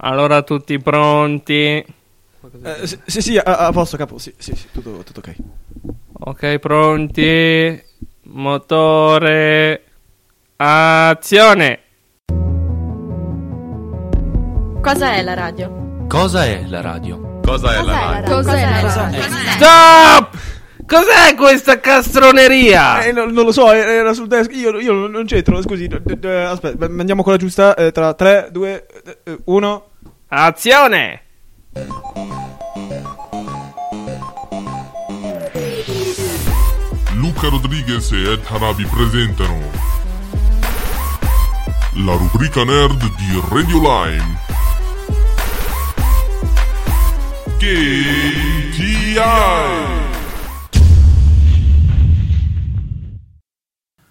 Allora tutti pronti? Eh, sì, sì, sì, a, a posto, capo. Sì, sì, sì, tutto, tutto ok. Ok, pronti? Motore. Azione! Cosa è la radio? Cosa è la radio? Cosa è la radio? Cos'è la radio? Stop! Cos'è questa castroneria? Eh, no- non lo so, eh, era sul desk. Io, io non c'entro, scusi. aspetta, andiamo con la giusta. eh, tra 3, 2, 1. Azione! Luca Rodriguez e Ed Hanabi presentano la rubrica nerd di Radio Lime. KTI!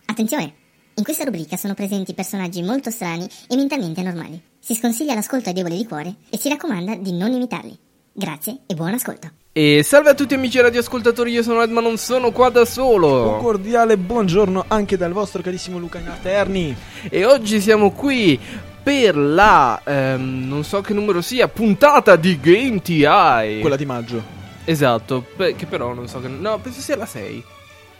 Attenzione! In questa rubrica sono presenti personaggi molto strani e mentalmente anormali. Si sconsiglia l'ascolto ai deboli di cuore e si raccomanda di non imitarli. Grazie e buon ascolto. E salve a tutti amici radioascoltatori, io sono Ed ma non sono qua da Un solo. cordiale buongiorno anche dal vostro carissimo Luca Inaterni. E oggi siamo qui per la, ehm, non so che numero sia, puntata di Game TI. Quella di maggio. Esatto, che però non so che... No, penso sia la 6.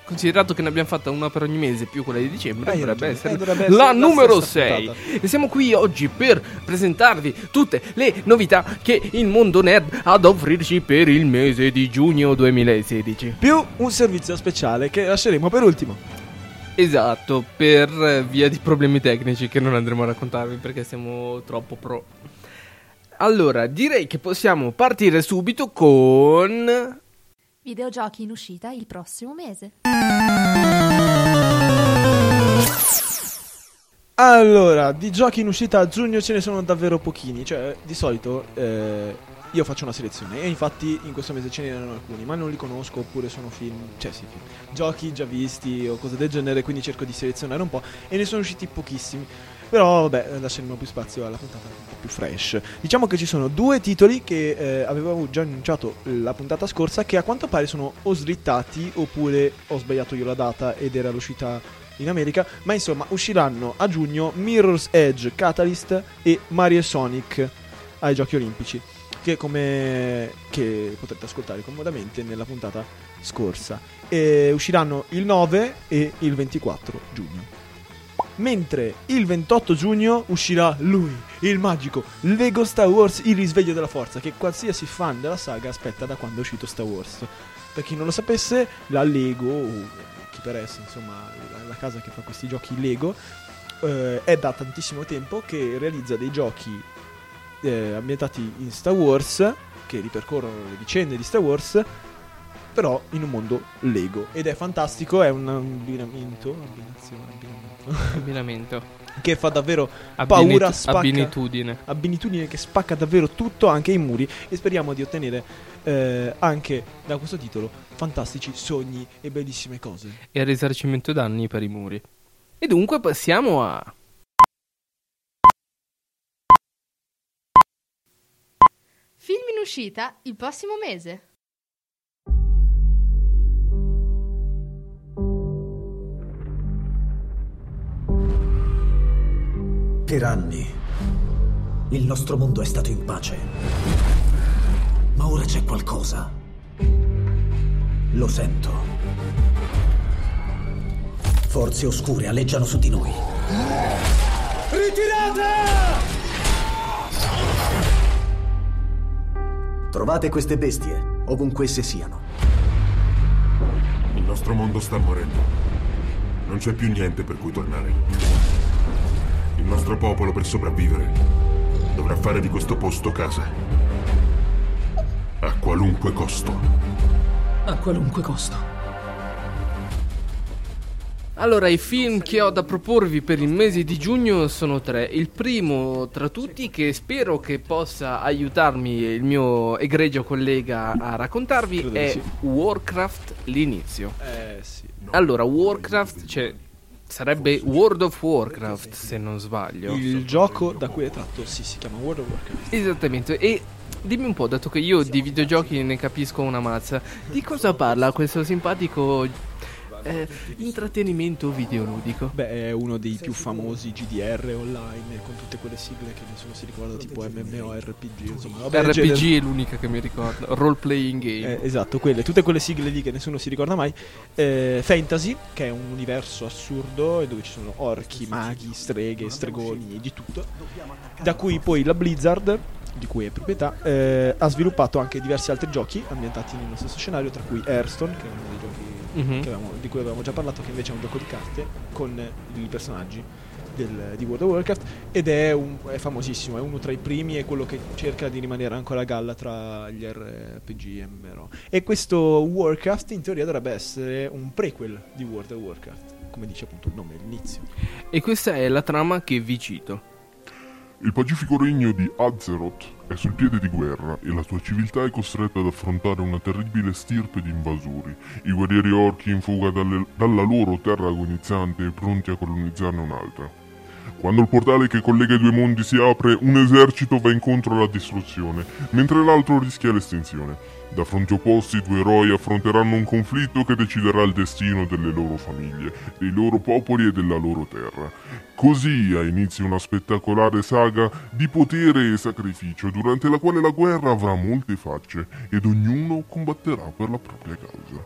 Considerato che ne abbiamo fatta una per ogni mese più quella di dicembre, Hai dovrebbe ragione, essere eh, dovrebbe la essere la numero sesta 6. puntata. E siamo qui oggi per presentarvi tutte le novità che il mondo nerd ha da offrirci per il mese di giugno 2016. Più un servizio speciale che lasceremo per ultimo. Esatto, per eh, via di problemi tecnici che non andremo a raccontarvi perché siamo troppo pro. Allora, direi che possiamo partire subito con... Videogiochi in uscita il prossimo mese. Allora, di giochi in uscita a giugno ce ne sono davvero pochini. Cioè, di solito eh, io faccio una selezione. E infatti in questo mese ce n'erano alcuni, ma non li conosco oppure sono film. Cioè, sì, film. Giochi già visti o cose del genere. Quindi cerco di selezionare un po'. E ne sono usciti pochissimi. Però, vabbè, lasceremo più spazio alla puntata un po' più fresh. Diciamo che ci sono due titoli che eh, avevo già annunciato la puntata scorsa. Che a quanto pare sono o slittati oppure ho sbagliato io la data ed era l'uscita in America, ma insomma usciranno a giugno Mirror's Edge Catalyst e Mario Sonic ai Giochi Olimpici, che come che potrete ascoltare comodamente nella puntata scorsa. E usciranno il 9 e il 24 giugno. Mentre il 28 giugno uscirà lui, il magico Lego Star Wars Il risveglio della forza, che qualsiasi fan della saga aspetta da quando è uscito Star Wars. Per chi non lo sapesse, la Lego, o chi per essa, insomma, la casa che fa questi giochi Lego, eh, è da tantissimo tempo che realizza dei giochi eh, ambientati in Star Wars, che ripercorrono le vicende di Star Wars, però in un mondo Lego. Ed è fantastico, è un abbinamento, abbinazione, abbinamento, Abbinamento. che fa davvero Abbinitu- paura, spacca Abbinitudine. abitudine che spacca davvero tutto, anche i muri, e speriamo di ottenere eh, anche da questo titolo fantastici sogni e bellissime cose. E il risarcimento danni per i muri. E dunque passiamo a... Film in uscita il prossimo mese. Per anni il nostro mondo è stato in pace. Ma ora c'è qualcosa. Lo sento. Forze oscure aleggiano su di noi. Ritirate! Trovate queste bestie, ovunque esse siano. Il nostro mondo sta morendo. Non c'è più niente per cui tornare. Il nostro popolo, per sopravvivere, dovrà fare di questo posto casa. A qualunque costo. A qualunque costo. Allora, i film che ho da proporvi per il mese di giugno sono tre. Il primo tra tutti, che spero che possa aiutarmi il mio egregio collega a raccontarvi, Credo è sì. Warcraft l'inizio. Eh sì. Allora, Warcraft, cioè, sarebbe World of Warcraft, se non sbaglio. Il gioco da cui è tratto, sì, si chiama World of Warcraft. Esattamente, e dimmi un po', dato che io di videogiochi ne capisco una mazza, di cosa parla questo simpatico eh, intrattenimento videoludico. Beh, è uno dei più famosi GDR online con tutte quelle sigle che nessuno si ricorda, tipo MMORPG, insomma. Vabbè, RPG genere- è l'unica che mi ricordo. Role playing game. Eh, esatto, quelle, tutte quelle sigle lì che nessuno si ricorda mai. Eh, fantasy, che è un universo assurdo dove ci sono orchi, maghi, streghe, stregoni, di tutto. Da cui poi la Blizzard, di cui è proprietà, eh, ha sviluppato anche diversi altri giochi ambientati nello stesso scenario, tra cui Hearthstone, che è uno dei giochi Mhm. che avevamo- di cui avevamo già parlato, che invece è un gioco di carte con i personaggi del- di World of Warcraft ed è, un- è famosissimo, è uno tra i primi e quello che cerca di rimanere ancora a galla tra gli RPG e MMO. E questo Warcraft in teoria dovrebbe essere un prequel di World of Warcraft, come dice appunto il nome, l'inizio. E questa è la trama che vi cito. Il pacifico regno di Azeroth è sul piede di guerra e la sua civiltà è costretta ad affrontare una terribile stirpe di invasori, i guerrieri orchi in fuga dalle- dalla loro terra agonizzante e pronti a colonizzarne un'altra. Quando il portale che collega i due mondi si apre, un esercito va incontro alla distruzione, mentre l'altro rischia l'estinzione. Da fronti opposti i due eroi affronteranno un conflitto che deciderà il destino delle loro famiglie, dei loro popoli e della loro terra. Così ha inizio una spettacolare saga di potere e sacrificio, durante la quale la guerra avrà molte facce ed ognuno combatterà per la propria causa.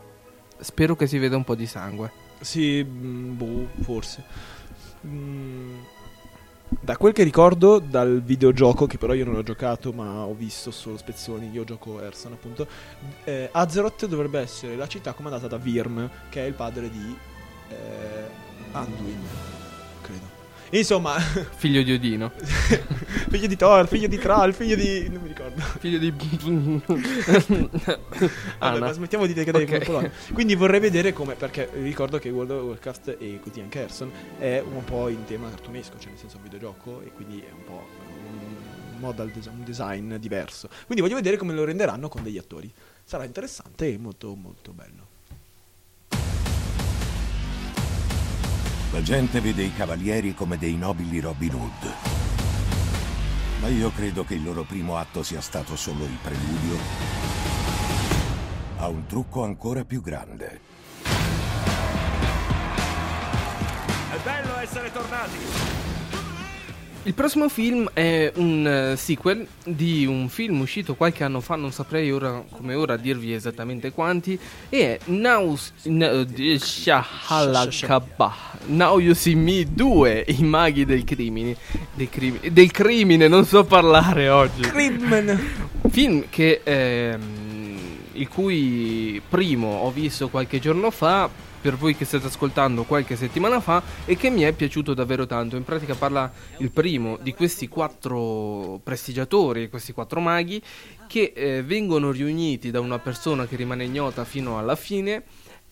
Spero che si veda un po' di sangue. Sì, mm, boh, forse. Mm, Da quel che ricordo dal videogioco, che però io non ho giocato ma ho visto solo spezzoni, io gioco Hearthstone appunto, eh, Azeroth dovrebbe essere la città comandata da Virm, che è il padre di eh, Anduin. Insomma, Figlio di Odino. figlio di Thor, figlio di Thrall, figlio di... non mi ricordo. Figlio di... Vabbè, ma smettiamo di decadere Ok. come Polonia. Quindi vorrei vedere come, perché ricordo che World of Warcraft e anche Hearthstone è un po' in tema cartunesco, cioè nel senso videogioco e quindi è un po' un model design, un design diverso. Quindi voglio vedere come lo renderanno con degli attori. Sarà interessante e molto molto bello. La gente vede i cavalieri come dei nobili Robin Hood. Ma io credo che il loro primo atto sia stato solo il preludio a un trucco ancora più grande. È bello essere tornati! Il prossimo film è un eh, sequel di un film uscito qualche anno fa, non saprei ora come ora dirvi esattamente quanti, e è Now, Now, You See Me 2, i maghi del crimine, del, crimi- del crimine, non so parlare oggi. Crimmen! Film che ehm, il cui primo ho visto qualche giorno fa, per voi che state ascoltando qualche settimana fa, e che mi è piaciuto davvero tanto. In pratica parla il primo di questi quattro prestigiatori, questi quattro maghi, che eh, vengono riuniti da una persona che rimane ignota fino alla fine.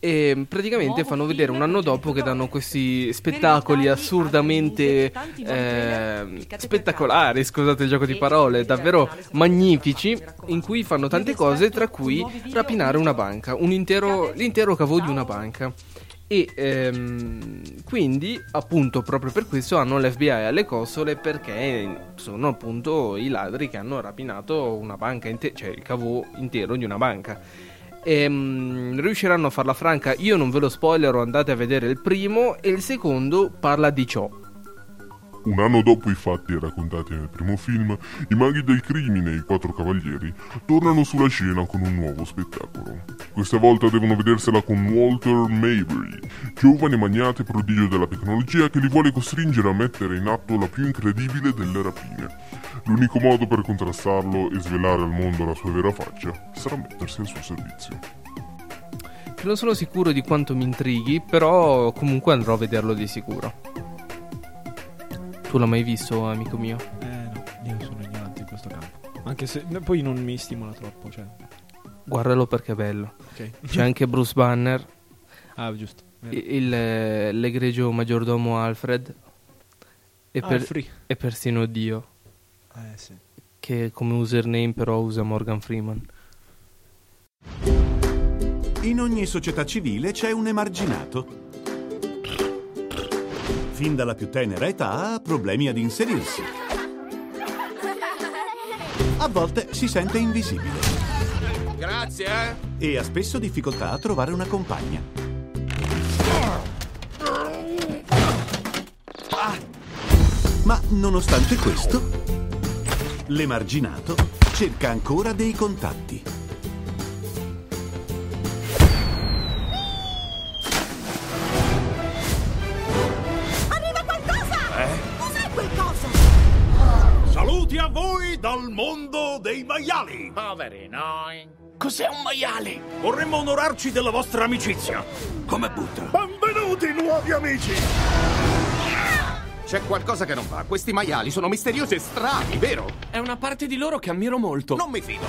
E praticamente fanno vedere un anno dopo che danno questi spettacoli assurdamente eh, spettacolari, scusate il gioco di parole, davvero magnifici, in cui fanno tante cose, tra cui rapinare una banca, un intero, l'intero cavò di una banca. E ehm, quindi, appunto, proprio per questo hanno l'FBI alle costole perché sono appunto i ladri che hanno rapinato una banca, inte- cioè il cavò intero di una banca. Ehm, riusciranno a farla franca. Io non ve lo spoilerò, andate a vedere il primo. E il secondo parla di ciò. Un anno dopo i fatti raccontati nel primo film, i maghi del crimine e i quattro cavalieri tornano sulla scena con un nuovo spettacolo. Questa volta devono vedersela con Walter Maybury, giovane magnate prodigio della tecnologia che li vuole costringere a mettere in atto la più incredibile delle rapine. L'unico modo per contrastarlo e svelare al mondo la sua vera faccia sarà mettersi al suo servizio. Non sono sicuro di quanto mi intrighi, però comunque andrò a vederlo di sicuro. Tu l'hai mai visto, amico mio? Eh no, io sono ignorante in questo campo. Anche se poi non mi stimola troppo, cioè. Guardalo perché è bello. Ok. C'è anche Bruce Banner, Ah, giusto. il, eh, l'egregio maggiordomo Alfred e, per- Alfrey. e persino Dio, Eh sì. che come username però usa Morgan Freeman. In ogni società civile c'è un emarginato fin dalla più tenera età ha problemi ad inserirsi. A volte si sente invisibile. Grazie, eh? E ha spesso difficoltà a trovare una compagna. Ma nonostante questo, l'emarginato cerca ancora dei contatti. Maiali! Poveri noi. Cos'è un maiale? Vorremmo onorarci della vostra amicizia. Come butta? Benvenuti, nuovi amici! C'è qualcosa che non va. Questi maiali sono misteriosi e strani, vero? È una parte di loro che ammiro molto. Non mi fido.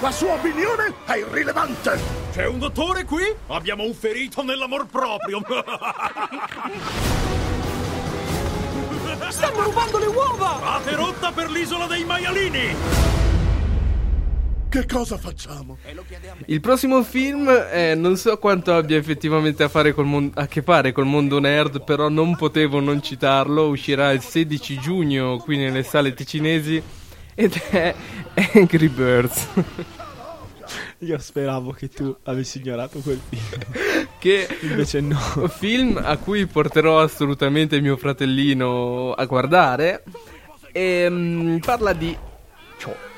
La sua opinione è irrilevante! C'è un dottore qui? Abbiamo un ferito nell'amor proprio! Stanno rubando le uova! Fate rotta per l'isola dei maialini! Che cosa facciamo? Il prossimo film eh, non so quanto abbia effettivamente a, fare col mon- a che fare col mondo nerd, però non potevo non citarlo. Uscirà il 16 giugno qui nelle sale ticinesi ed è Angry Birds. Io speravo che tu avessi ignorato quel film. che Invece no. film a cui porterò assolutamente mio fratellino a guardare. E, parla di ciò.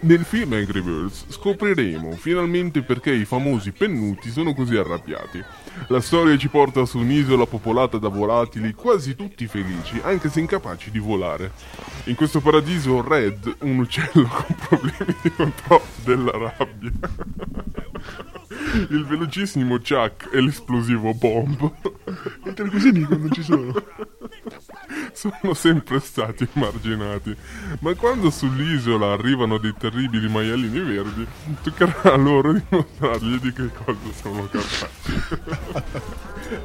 Nel film Angry Birds scopriremo finalmente perché i famosi pennuti sono così arrabbiati. La storia ci porta su un'isola popolata da volatili quasi tutti felici, anche se incapaci di volare. In questo paradiso Red, un uccello con problemi di controllo della rabbia. Il velocissimo Chuck e l'esplosivo Bomb. I percusini non ci sono. sono sempre stati emarginati. Ma quando sull'isola arrivano dei terribili maialini verdi, toccherà a loro dimostrargli di che cosa sono capaci.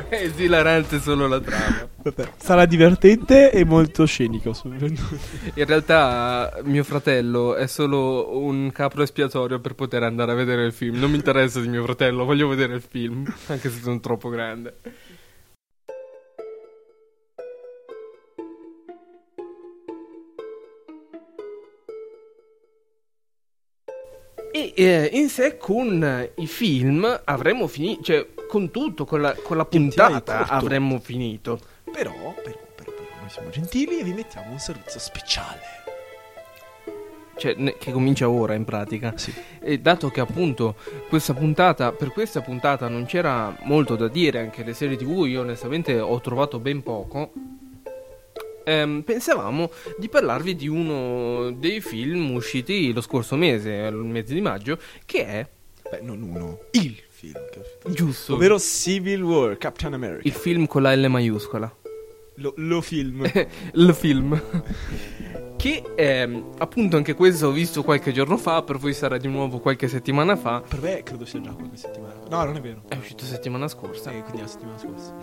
È esilarante solo la trama. Vabbè, sarà divertente e molto scenico. In realtà mio fratello è solo un capro espiatorio per poter andare a vedere il film. Non mi interessa di mio fratello, voglio vedere il film, anche se sono troppo grande. E eh, in sé con i film avremmo finito, cioè con tutto, con la, con la puntata avremmo finito. Però, però, però, però, noi siamo gentili e vi mettiamo un servizio speciale. Cioè, ne- che comincia ora in pratica. Sì. E dato che appunto questa puntata, per questa puntata non c'era molto da dire, anche le serie tv io onestamente ho trovato ben poco. Ehm, pensavamo di parlarvi di uno dei film usciti lo scorso mese, il mese di maggio, che è Beh, non uno, il film giusto Ovvero Civil War, Captain America. il film con la L maiuscola. Lo, lo film. il film. che ehm, appunto anche questo ho visto qualche giorno fa, per voi sarà di nuovo qualche settimana fa. per me credo sia già qualche settimana. No, non è vero. È uscito settimana scorsa. Eh, quindi la settimana scorsa.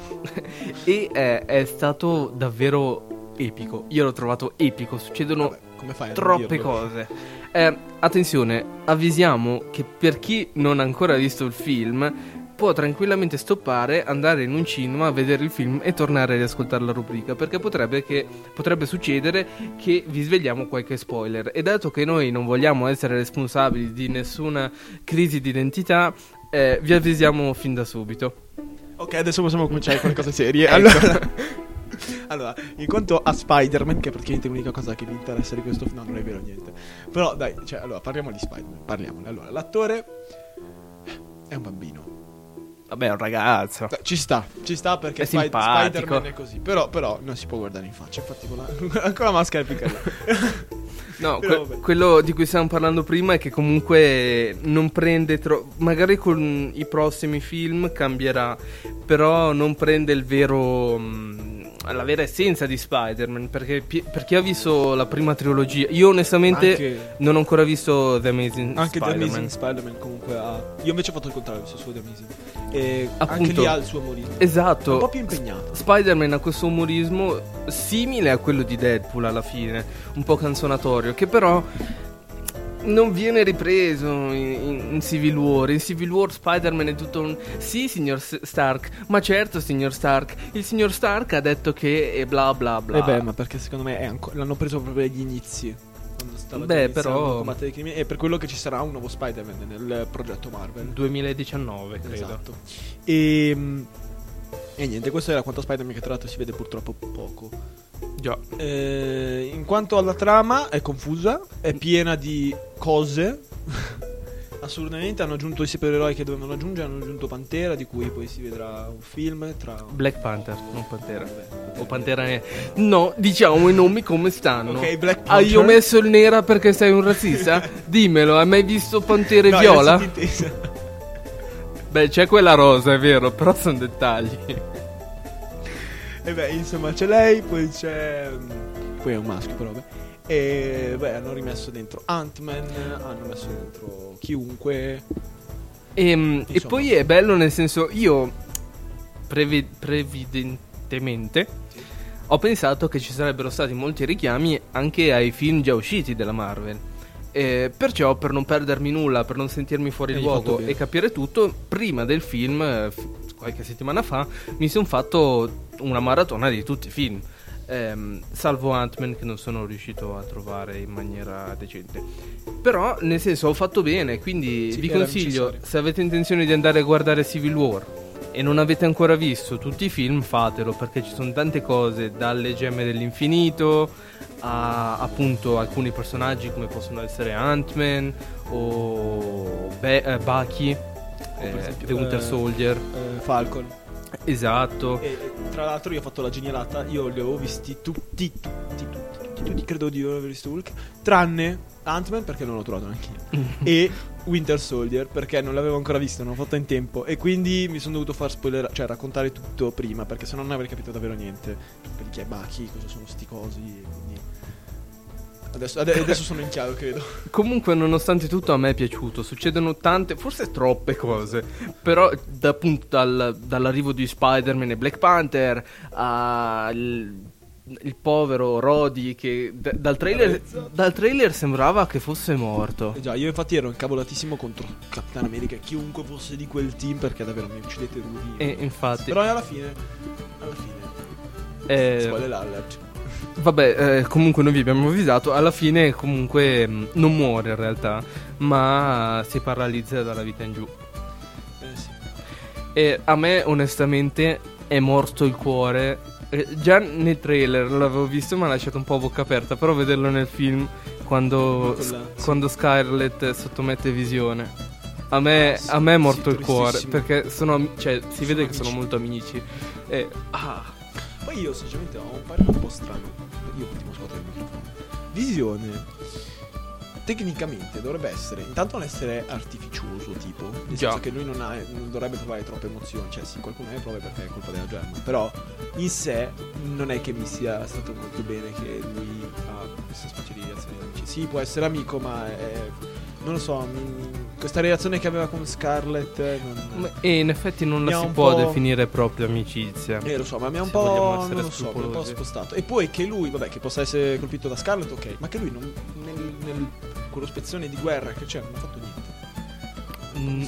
E eh, è stato davvero epico. Io l'ho trovato epico. Succedono Vabbè, troppe cose. Eh, attenzione, avvisiamo che per chi non ha ancora visto il film può tranquillamente stoppare, andare in un cinema a vedere il film e tornare a riascoltare la rubrica perché potrebbe, che, potrebbe succedere che vi svegliamo qualche spoiler e dato che noi non vogliamo essere responsabili di nessuna crisi di identità eh, vi avvisiamo fin da subito. Ok, adesso possiamo cominciare con le cose serie. Ecco. Allora, allora, in quanto a Spider-Man, che è praticamente l'unica cosa che vi interessa di questo film, no, non è vero niente. Però dai, cioè, allora, parliamo di Spider-Man, parliamone. Allora, l'attore è un bambino. Vabbè, è un ragazzo. Beh, Ci sta, ci sta perché È simpatico. Spider-Man è così. Però, però non si può guardare in faccia, infatti con la, ancora maschera è piccola. No, Però que- quello di cui stiamo parlando prima è che comunque non prende troppo. Magari con i prossimi film cambierà, però non prende il vero. mh, la vera essenza di Spider-Man. Perché per chi ha visto la prima trilogia, io onestamente Anche- non ho ancora visto The Amazing Anche The Spider-Man. Amazing Spider-Man comunque ha... Io invece ho fatto il contrario, solo The Amazing. E anche Appunto. lì ha il suo umorismo. Esatto. È un po' più impegnato. Spider-Man ha questo umorismo simile a quello di Deadpool alla fine, un po' canzonatorio, che però non viene ripreso in, in- in Civil War. In Civil War Spider-Man è tutto un... Sì, signor S- Stark, ma certo, signor Stark. Il signor Stark ha detto che e bla bla bla. Eh beh, ma perché secondo me è anco- l'hanno preso proprio agli inizi. Beh, però-. È per quello che ci sarà un nuovo Spider-Man nel progetto Marvel. 2019, credo. Esatto. E, e niente, questo era quanto Spider-Man che tra l'altro si vede purtroppo poco. Già. Eh, in quanto alla trama è confusa, è piena di cose. Assolutamente hanno aggiunto i supereroi che dovevano aggiungere, hanno aggiunto Pantera, di cui poi si vedrà un film tra... Black Panther, non Pantera. O Pantera Nera. No, diciamo i nomi come stanno. Ok, Black Ah, io ho Panther. messo il nera perché sei un razzista? Dimmelo, hai mai visto Pantera e No, Viola? Beh, c'è quella rosa, è vero, però sono dettagli. E beh, insomma, c'è lei, poi c'è. mm, Poi è un maschio, però. Beh. E beh, hanno rimesso dentro Ant-Man, hanno messo dentro chiunque. Ehm, e Insomma. poi è bello nel senso, io previ- previdentemente ho pensato che ci sarebbero stati molti richiami anche ai film già usciti della Marvel. Eh, perciò, per non perdermi nulla, per non sentirmi fuori Hai luogo e capire tutto, prima del film, eh, f- qualche settimana fa, mi sono fatto una maratona di tutti i film. Ehm, salvo Ant-Man che non sono riuscito a trovare in maniera decente. Però, nel senso, ho fatto bene, quindi Sì, vi consiglio, se avete intenzione di andare a guardare Civil War e non avete ancora visto tutti i film, fatelo, perché ci sono tante cose, dalle gemme dell'infinito a appunto alcuni personaggi come possono essere Ant-Man o Be- eh, Bucky, esempio, The Winter eh, Soldier. eh, Falcon. Esatto. E, tra l'altro, io ho fatto la genialata. Io li avevo visti tutti, tutti, tutti, tutti, tutti. Credo di aver visto Hulk. Tranne Ant-Man, perché non l'ho trovato neanche io. e Winter Soldier, perché non l'avevo ancora visto, non l'ho fatto in tempo. E quindi mi sono dovuto far spoiler, cioè raccontare tutto prima, perché se no non avrei capito davvero niente. Per chi è Bucky, cosa sono sti cosi. e quindi- Adesso, ade- adesso sono in chiaro, credo. Comunque, nonostante tutto, a me è piaciuto. Succedono tante, forse troppe cose. Però, da, appunto, dal- dall'arrivo di Spider-Man e Black Panther al il povero Rodi che d- dal, trailer, dal trailer sembrava che fosse morto. Eh già, io infatti ero incavolatissimo contro Capitan America e chiunque fosse di quel team perché davvero mi uccidete Rudy. E infatti, Però alla fine, alla fine, eh, spoiler alert. Vabbè, eh, comunque noi vi abbiamo avvisato. Alla fine, comunque, mh, non muore in realtà, ma si paralizza dalla vita in giù. Eh sì. E a me, onestamente, è morto il cuore. Eh, Già nel trailer l'avevo visto, mi ha lasciato un po' a bocca aperta. Però vederlo nel film quando, Con la- sì. quando Scarlett sottomette visione. A me, Sì, a me è morto il cuore perché sono, cioè, si vede che amici. sono molto amici. E, ah, Poi io sinceramente ho un parere un po' strano. Io continuo a scuotere il microfono. Visione tecnicamente dovrebbe essere intanto non essere artificioso tipo nel Già. senso che lui non, ha, non dovrebbe provare troppe emozioni cioè sì qualcuno ne prova perché è colpa della gemma però in sé non è che mi sia stato molto bene che lui ha questa specie di reazione di amici sì può essere amico ma è, non lo so mi- questa relazione che aveva con Scarlett eh, non, e in effetti non Mi la si può definire proprio amicizia. eh, lo so, ma mi ha un po'. Non lo so, mi ha un po' spostato. E poi che lui, vabbè, che possa essere colpito da Scarlett, ok. Ma che lui non, nel, nel quello spezzone di guerra che c'è non ha fatto niente. Mm,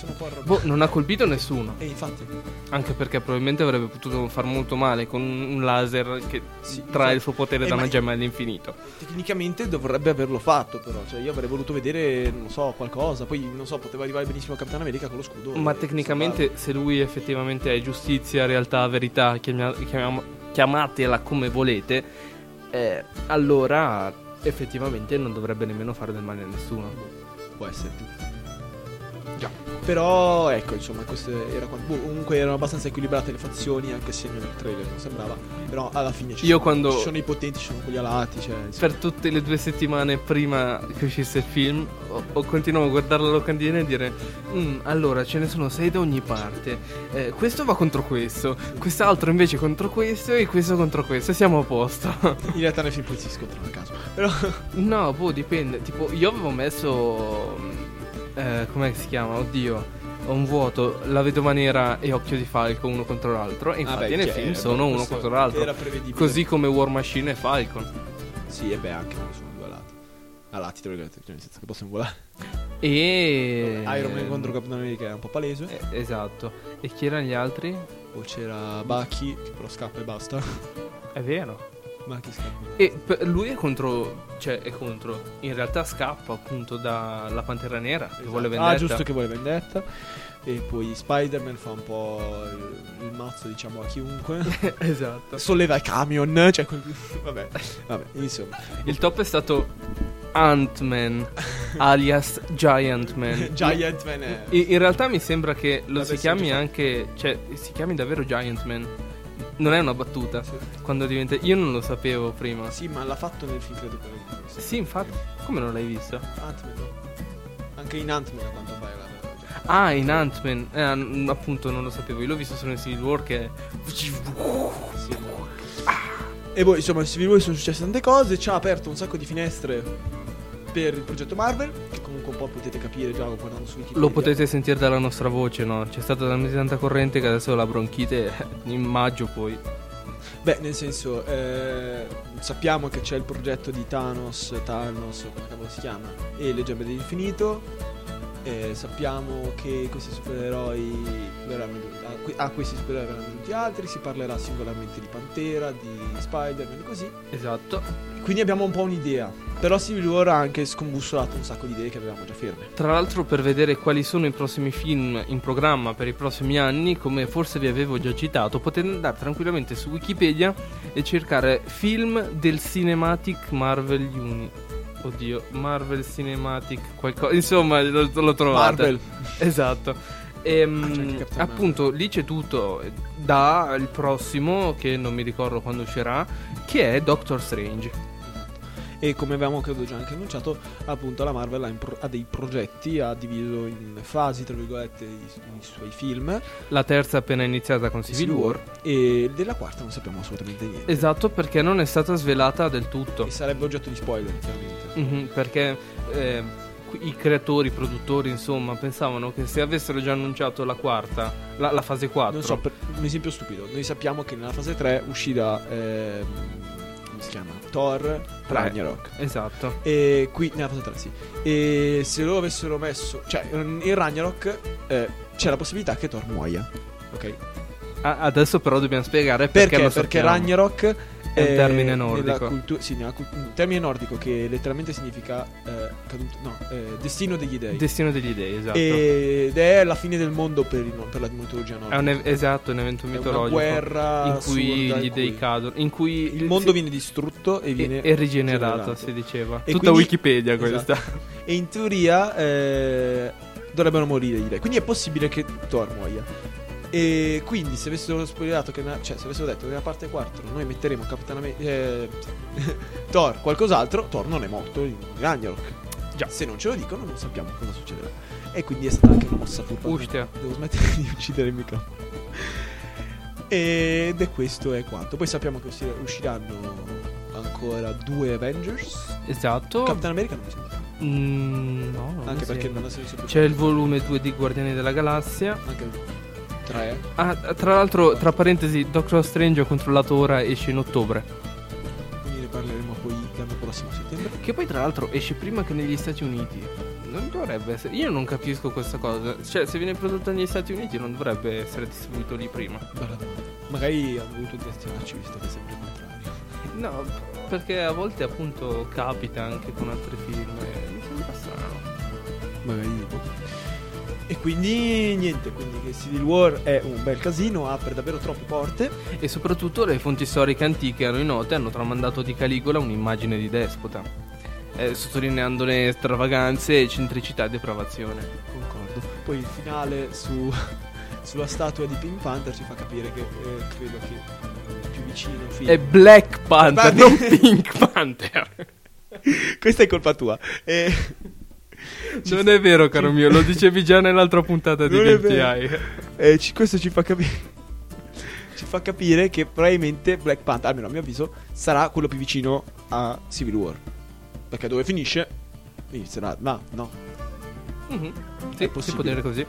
boh, non ha colpito nessuno. E infatti, Anche perché probabilmente avrebbe potuto far molto male con un laser che Sì, trae il suo potere Eh, da una gemma dell'infinito. tecnicamente dovrebbe averlo fatto, però. Cioè, io avrei voluto vedere, non so, qualcosa. Poi, non so, poteva arrivare benissimo Capitano America con lo scudo. Ma tecnicamente, se lui effettivamente è giustizia, realtà, verità, chiamia- chiamiamo- chiamatela come volete, eh, allora effettivamente non dovrebbe nemmeno fare del male a nessuno. salvarlo. Può essere. Però, ecco, insomma, questo era boh, comunque erano abbastanza equilibrate le fazioni, anche se nel trailer non sembrava. Però alla fine ci, Io sono, quando- ci sono i potenti, ci sono quelli alati. Cioè. Per tutte le due settimane prima che uscisse il film, ho, ho continuato a guardare la locandina e dire: "Mm, Allora ce ne sono sei da ogni parte. Eh, questo va contro questo, quest'altro invece contro questo e questo contro questo. Siamo a posto. In realtà nel film poi si scontrano a caso. Però No, boh, dipende. Tipo, io avevo messo. Eh, com'è che si chiama? Oddio. Ho un vuoto, la vedova nera e occhio di falco uno contro l'altro. E infatti beh, nel che film sono uno contro l'altro. era prevedibile. Così come War Machine e Falcon. sì, e beh, anche perché sono due alati. Alati, tra virgolette, cioè nel senso che possono volare. E. Iron Man contro Capitano America è un po' palese. Eh, esatto. E chi erano gli altri? Poi c'era Bucky, che però scappa e basta. È vero. Bucky scappa. E lui è contro. Cioè, è contro. In realtà scappa appunto dalla Pantera Nera. Che vuole vendetta. Ah, giusto che vuole vendetta. E poi Spider-Man fa un po' il, il mazzo, diciamo, a chiunque. esatto. Solleva il camion, cioè... quel- Vabbè, vabbè, insomma. Il top è stato Ant-Man, alias Giant Man. Giant Man è... In, in realtà mi sembra che lo L'avessero si chiami anche. Cioè, si chiami davvero Giant Man. Non è una battuta. Quando diventa. Io non lo sapevo prima. Sì, ma l'ha fatto nel film, credo che l'hai visto. Sì, infatti. Come non l'hai visto? Ant-Man? Anche in Ant-Man, a quanto pare, l'ha Ah, in Ant-Man. Eh, appunto, non lo sapevo. Io l'ho visto solo in Civil War che. E poi insomma, in Civil War sono successe tante cose, ci ha aperto un sacco di finestre per il progetto Marvel, che comunque un po' potete capire già guardando su Wikipedia. Lo potete sentire dalla nostra voce, no? C'è stata talmente tanta corrente che adesso la bronchite in maggio poi. Beh, nel senso, eh, sappiamo che c'è il progetto di Thanos, Thanos, come cavolo si chiama, e le gemme dell'infinito. eh, sappiamo che questi supereroi verranno aggiunti. A, que- a questi supereroi verranno aggiunti altri. Si parlerà singolarmente di Pantera, di Spider-Man e così. Esatto. Quindi abbiamo un po' un'idea. Però Civil War ha anche scombussolato un sacco di idee che avevamo già ferme. Tra l'altro per vedere quali sono i prossimi film in programma per i prossimi anni, come forse vi avevo già citato, potete andare tranquillamente su Wikipedia e cercare film del Cinematic Marvel Uni. Oddio, Marvel Cinematic qualcosa, insomma, lo, lo trovate. Marvel. Esatto. Ehm, Ah, appunto, lì c'è tutto da il prossimo che non mi ricordo quando uscirà, che è Doctor Strange. E come avevamo credo già anche annunciato, appunto la Marvel ha, pro- ha dei progetti, ha diviso in fasi, tra virgolette, i, i suoi film. La terza appena iniziata con Civil War. E della quarta non sappiamo assolutamente niente. Esatto, perché non è stata svelata del tutto. E sarebbe oggetto di spoiler, chiaramente. Mhm, perché eh, i creatori, i produttori, insomma, pensavano che se avessero già annunciato la quarta, la, la fase 4. Non so, per, un esempio stupido. Noi sappiamo che nella fase 3 uscirà. ehm, come si chiama? Thor Ragnarok. Esatto. E qui nella fase 3, sì. E se loro avessero messo. Cioè, in Ragnarok eh, c'è la possibilità che Thor muoia. Ok? Adesso però dobbiamo spiegare perché, Perché? lo Perché. Ragnarok È un termine nella nordico. cultu- sì, nella cult- un termine nordico che letteralmente significa eh, caduto- no, eh, destino degli dei. Destino degli dei, esatto. Ed è la fine del mondo per, il- per la mitologia È nordica. un ev- esatto, un evento una mitologico guerra in cui gli in dei cui cadono, in cui il mondo viene distrutto e viene e rigenerato, rigenerato. si diceva. E Tutta quindi- Wikipedia questa. Esatto. E in teoria eh, dovrebbero morire gli dei. Quindi è possibile che Thor muoia. E quindi se avessero spoilerato che cioè se avessero detto che nella parte 4 noi metteremo Capitano America eh, Thor qualcos'altro, Thor non è morto in Ragnarok. Già, se non ce lo dicono non sappiamo cosa succederà. E quindi è stata anche una mossa furba. Ustia. Devo smettere di uccidere il microfono. Ed è questo è quanto. Poi sappiamo che uscir- usciranno ancora due Avengers. Esatto. Captain America non mi sembra. Mm, no, non Anche perché sembra. non ha senso più. C'è il volume 2 di Guardiani della Galassia. Anche 3. Ah, tra l'altro, tra parentesi, Doctor Strange ho controllato ora esce in ottobre. Quindi ne parleremo poi l'anno prossimo settembre. Che poi, tra l'altro, esce prima che negli Stati Uniti. Non dovrebbe essere. Io non capisco questa cosa. Cioè, se viene prodotto negli Stati Uniti, non dovrebbe essere distribuito lì prima. Bella domanda. Magari hanno voluto gestionarci visto che è sempre il contrario. No, perché a volte, appunto, capita anche con altri film. E mi sembra strano. Magari. Quindi niente, quindi che Civil War è un bel casino, apre davvero troppe porte. E soprattutto le fonti storiche antiche erano note hanno tramandato di Caligola un'immagine di despota, eh, sottolineandone stravaganze, eccentricità e depravazione. Concordo. Poi il finale su, sulla statua di Pink Panther ci fa capire che eh, credo che il più vicino film. È Black Panther, non. Pink Panther. Questa è colpa tua. E... Non è vero, caro mio, lo dicevi già nell'altra puntata di Non GTI. Eh, ci- questo ci fa capire. Ci fa capire che probabilmente Black Panther, almeno a mio avviso, sarà quello più vicino a Civil War. Perché dove finisce? Inizierà. Ma no. Mhm. È Sì, si può dire così.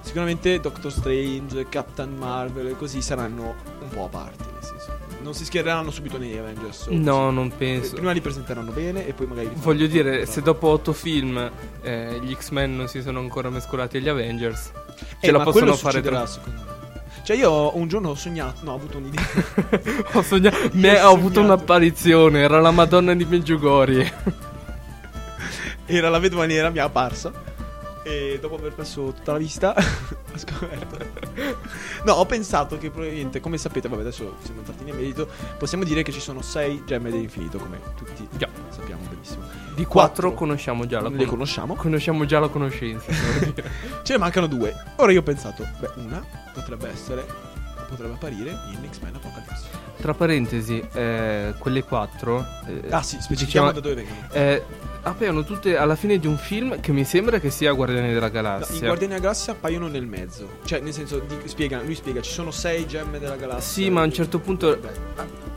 Sicuramente Doctor Strange, Captain Marvel e così saranno un po' a parte. Non si schiereranno subito negli Avengers. No, non penso. Prima li presenteranno bene e poi magari. Voglio dire, se dopo otto film eh, gli X-Men non si sono ancora mescolati agli Avengers, Eh, ce la possono fare tra- secondo me. Cioè, io un giorno ho sognato. No, ho avuto un'idea. Ho sognato. Me- ho ho avuto un'apparizione. Era la Madonna di Meggiugorje. Era la vedova nera, mi è apparsa. E dopo aver perso tutta la vista, ho scoperto. no, ho pensato che probabilmente, come sapete, vabbè, adesso siamo entrati nel merito, possiamo dire che ci sono sei gemme dell'infinito, come tutti Già. sappiamo benissimo. Di quattro conosciamo già la Le conosciamo. Conosciamo già la conoscenza. Ce ne mancano due. Ora io ho pensato, beh, una potrebbe essere, potrebbe apparire in X-Men Apocalypse. Tra parentesi, eh, quelle quattro. eh, Ah sì, specifichiamo diciamo- da dove vengono. eh, appaiono tutte alla fine di un film che mi sembra che sia Guardiani della No, I Galassia. Guardiani della Galassia appaiono nel mezzo. Cioè, nel senso, di- spiega, lui spiega, ci sono sei gemme della galassia. Sì, ma a un certo punto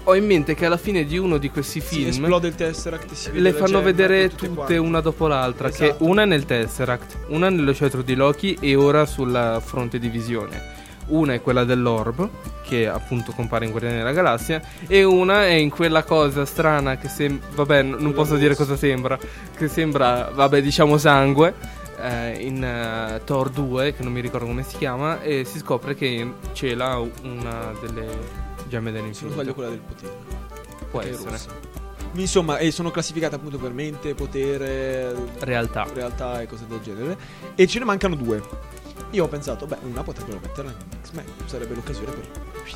ho in mente che alla fine di uno di questi film esplode il Tesseract si vede le fanno vedere tutte, quante. una dopo l'altra. Che Esatto. una è nel Tesseract, una nello scettro di Loki e ora sulla fronte di visione. Una è quella dell'Orb, che appunto compare in Guardiani della Galassia, e una è in quella cosa strana che sembra. Vabbè, non posso dire cosa sembra. Che sembra, vabbè, diciamo sangue. eh, in eh, Thor 2, che non mi ricordo come si chiama, e si scopre che cela una delle gemme Se non dell'infinito. sbaglio quella del potere. Può essere. rossa. Insomma, e sono classificate appunto per mente, potere, Realtà. realtà e cose del genere. E ce ne mancano due. Io ho pensato, beh, una potrebbero metterla in X-Men. Sarebbe l'occasione per.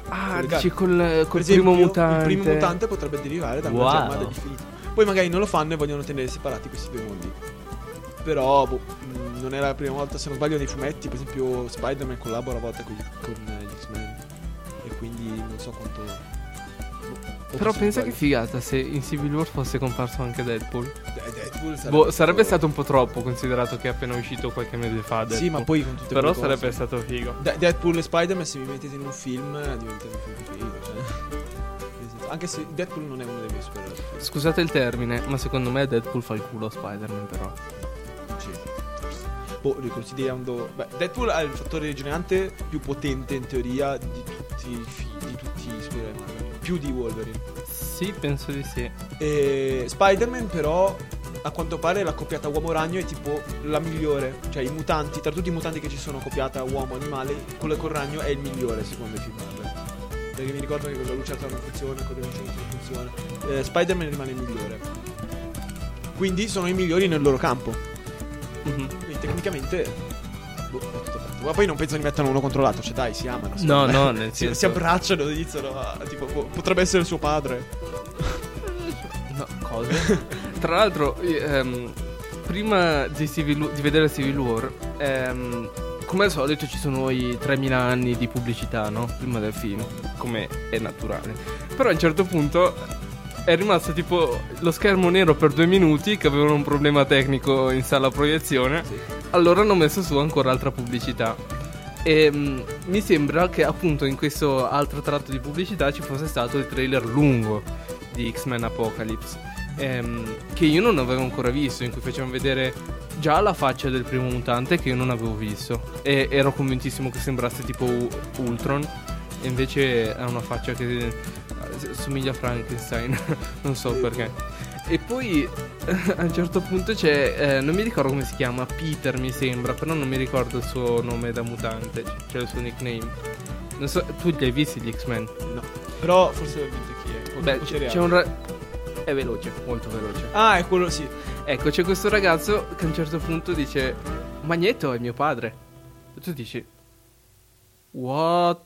Ah, collegare. dici col, Per col esempio, primo mutante. Il primo mutante potrebbe derivare da una Wow. gemma dell'infinito. Poi magari non lo fanno e vogliono tenere separati questi due mondi. Però, boh, mh, non era la prima volta, se non sbaglio, nei fumetti. Per esempio, Spider-Man collabora a volte con, gli- con gli X-Men. E quindi non so quanto. Però pensa che figata se in Civil War fosse comparso anche Deadpool. De- Deadpool sarebbe, Boh, sarebbe stato un po' troppo considerato che è appena uscito qualche mese fa. Sì, Deadpool. ma poi con tutte Però sarebbe cose. stato figo. De- Deadpool e Spider-Man, se mi mettete in un film, eh, diventa mio film preferito. Cioè. Senso, Anche se Deadpool non è uno dei miei supereroi. Scusate il termine, ma secondo me Deadpool fa il culo a Spider-Man però. Sì, forse. Boh, riconsiderando. Beh, Deadpool ha il fattore rigenerante più potente in teoria di tutti i fi- Più di Wolverine. Sì, penso di sì. E Spider-Man, però, a quanto pare la coppiata uomo-ragno è tipo la migliore. Cioè, i mutanti, tra tutti i mutanti che ci sono, coppiata uomo-animale, quello col ragno è il migliore secondo i film Marvel. Perché mi ricordo che con la lucertola non funziona, con le lucertole non funziona. Eh, Spider-Man rimane il migliore. Quindi sono i migliori nel loro campo. Mhm. Quindi tecnicamente. Ma poi non penso che mettano uno contro l'altro, cioè dai, si amano. No, no, nel si, senso- si abbracciano e iniziano a. Tipo, boh, potrebbe essere suo padre. No, cose. Tra l'altro, eh, ehm, prima di, Civil- di vedere Civil War, ehm, come al solito ci sono i 3000 anni di pubblicità, no? Prima del film, come è naturale. Però a un certo punto è rimasto tipo lo schermo nero per due minuti che avevano un problema tecnico in sala proiezione. Allora hanno messo su ancora altra pubblicità. E mm, mi sembra che appunto in questo altro tratto di pubblicità ci fosse stato il trailer lungo di X-Men Apocalypse. ehm, che io non avevo ancora visto, in cui facevano vedere già la faccia del primo mutante che io non avevo visto. E ero convintissimo che sembrasse tipo Ultron. E invece ha una faccia che eh, somiglia a Frankenstein. non so perché. E poi a un certo punto c'è, eh, non mi ricordo come si chiama, Peter mi sembra, però non mi ricordo il suo nome da mutante, cioè il suo nickname. Non so, tu li hai visti gli X-Men? No. Però forse ho vinto chi è. Beh, c'è, c'è un... ra- è veloce, molto veloce. Ah, è quello, sì. Ecco, c'è questo ragazzo che a un certo punto dice, Magneto è mio padre. E tu dici, what?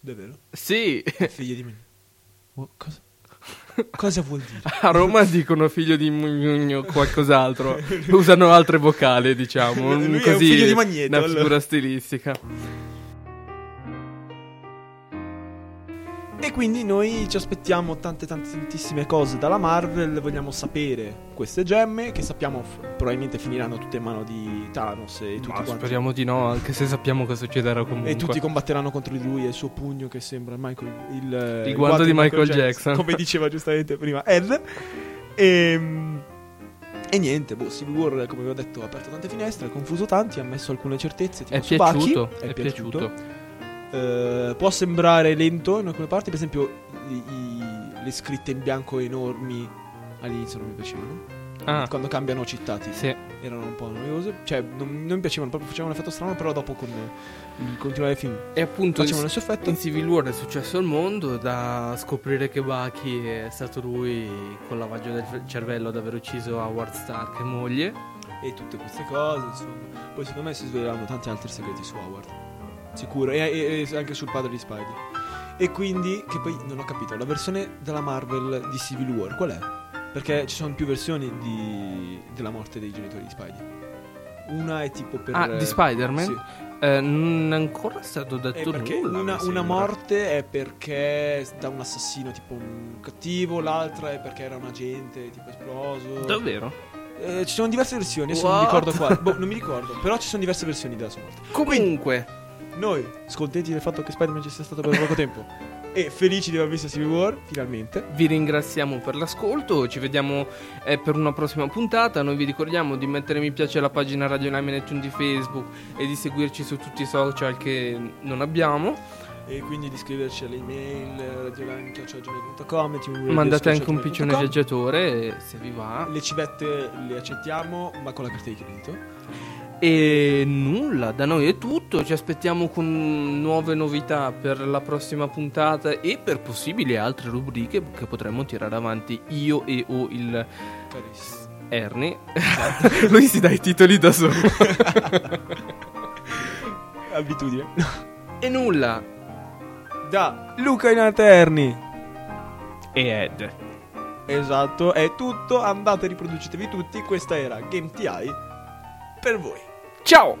Davvero? Sì. È figlio di me. Cosa? Cosa vuol dire? A Roma dicono figlio di Mugno qualcos'altro. Usano altre vocali, diciamo. Lui è un così, figlio di Magneto, Una allora. figura stilistica. E quindi noi ci aspettiamo tante tante tantissime cose dalla Marvel, vogliamo sapere queste gemme che sappiamo f- probabilmente finiranno tutte in mano di Thanos e tutti Ma quanti. speriamo di no, anche se sappiamo che succederà comunque. E tutti combatteranno contro di lui e il suo pugno che sembra Michael, il, eh, Il guanto di Michael Jackson. Come diceva giustamente prima Ed. E, e niente, boh, Civil War, come vi ho detto, ha aperto tante finestre, ha confuso tanti, ha messo alcune certezze. Tipo È su Bucky, piaciuto, è, è piaciuto. piaciuto. Eh, può sembrare lento in alcune parti, per esempio i- i- le scritte in bianco enormi all'inizio non mi piacevano. Ah. Quando cambiano cittati Sì. erano un po' noiose, cioè non, non mi piacevano, proprio facevano un effetto strano, però dopo con il continuare il film E appunto facevano in, il suo effetto. in Civil War è successo al mondo da scoprire che Bucky è stato lui con lavaggio del cervello ad aver ucciso Howard Stark e moglie. e tutte queste cose, insomma. Poi secondo me si sveleranno tanti altri segreti su Howard. Sicuro, e, e- anche sul padre di Spidey. E quindi, che poi non ho capito, la versione della Marvel di Civil War qual è? Perché ci sono più versioni di- della morte dei genitori di Spidey. Una è tipo per... Ah, di Spider-Man? Sì. Eh, non è ancora stato detto Eh, perché nulla, una, una morte è perché da un assassino tipo un cattivo, l'altra è perché era un agente tipo esploso. Davvero? Eh, ci sono diverse versioni, adesso non mi ricordo quale. Boh, non mi ricordo, però ci sono diverse versioni della sua morte. Comunque, Noi, scontenti del fatto che Spider-Man ci sia stato per poco tempo e felici di aver visto Civil War, finalmente. vi ringraziamo per l'ascolto. Ci vediamo eh, per una prossima puntata. Noi vi ricordiamo di mettere mi piace alla pagina Radio Lime Netune di Facebook e di seguirci su tutti i social che non abbiamo. E quindi di iscriverci alle email radioline.com Mandate anche un piccione viaggiatore se vi va. Le civette le accettiamo, ma con la carta di credito. E nulla, da noi è tutto. Ci aspettiamo con nuove novità per la prossima puntata e per possibili altre rubriche che potremmo tirare avanti io e o il Carissimo. Ernie. Lui si dà i titoli da solo. Abitudine. e nulla. Da Luca in Alterni. E Ed. Esatto, è tutto. Andate, riproducetevi tutti. Questa era Game TI per voi. 叫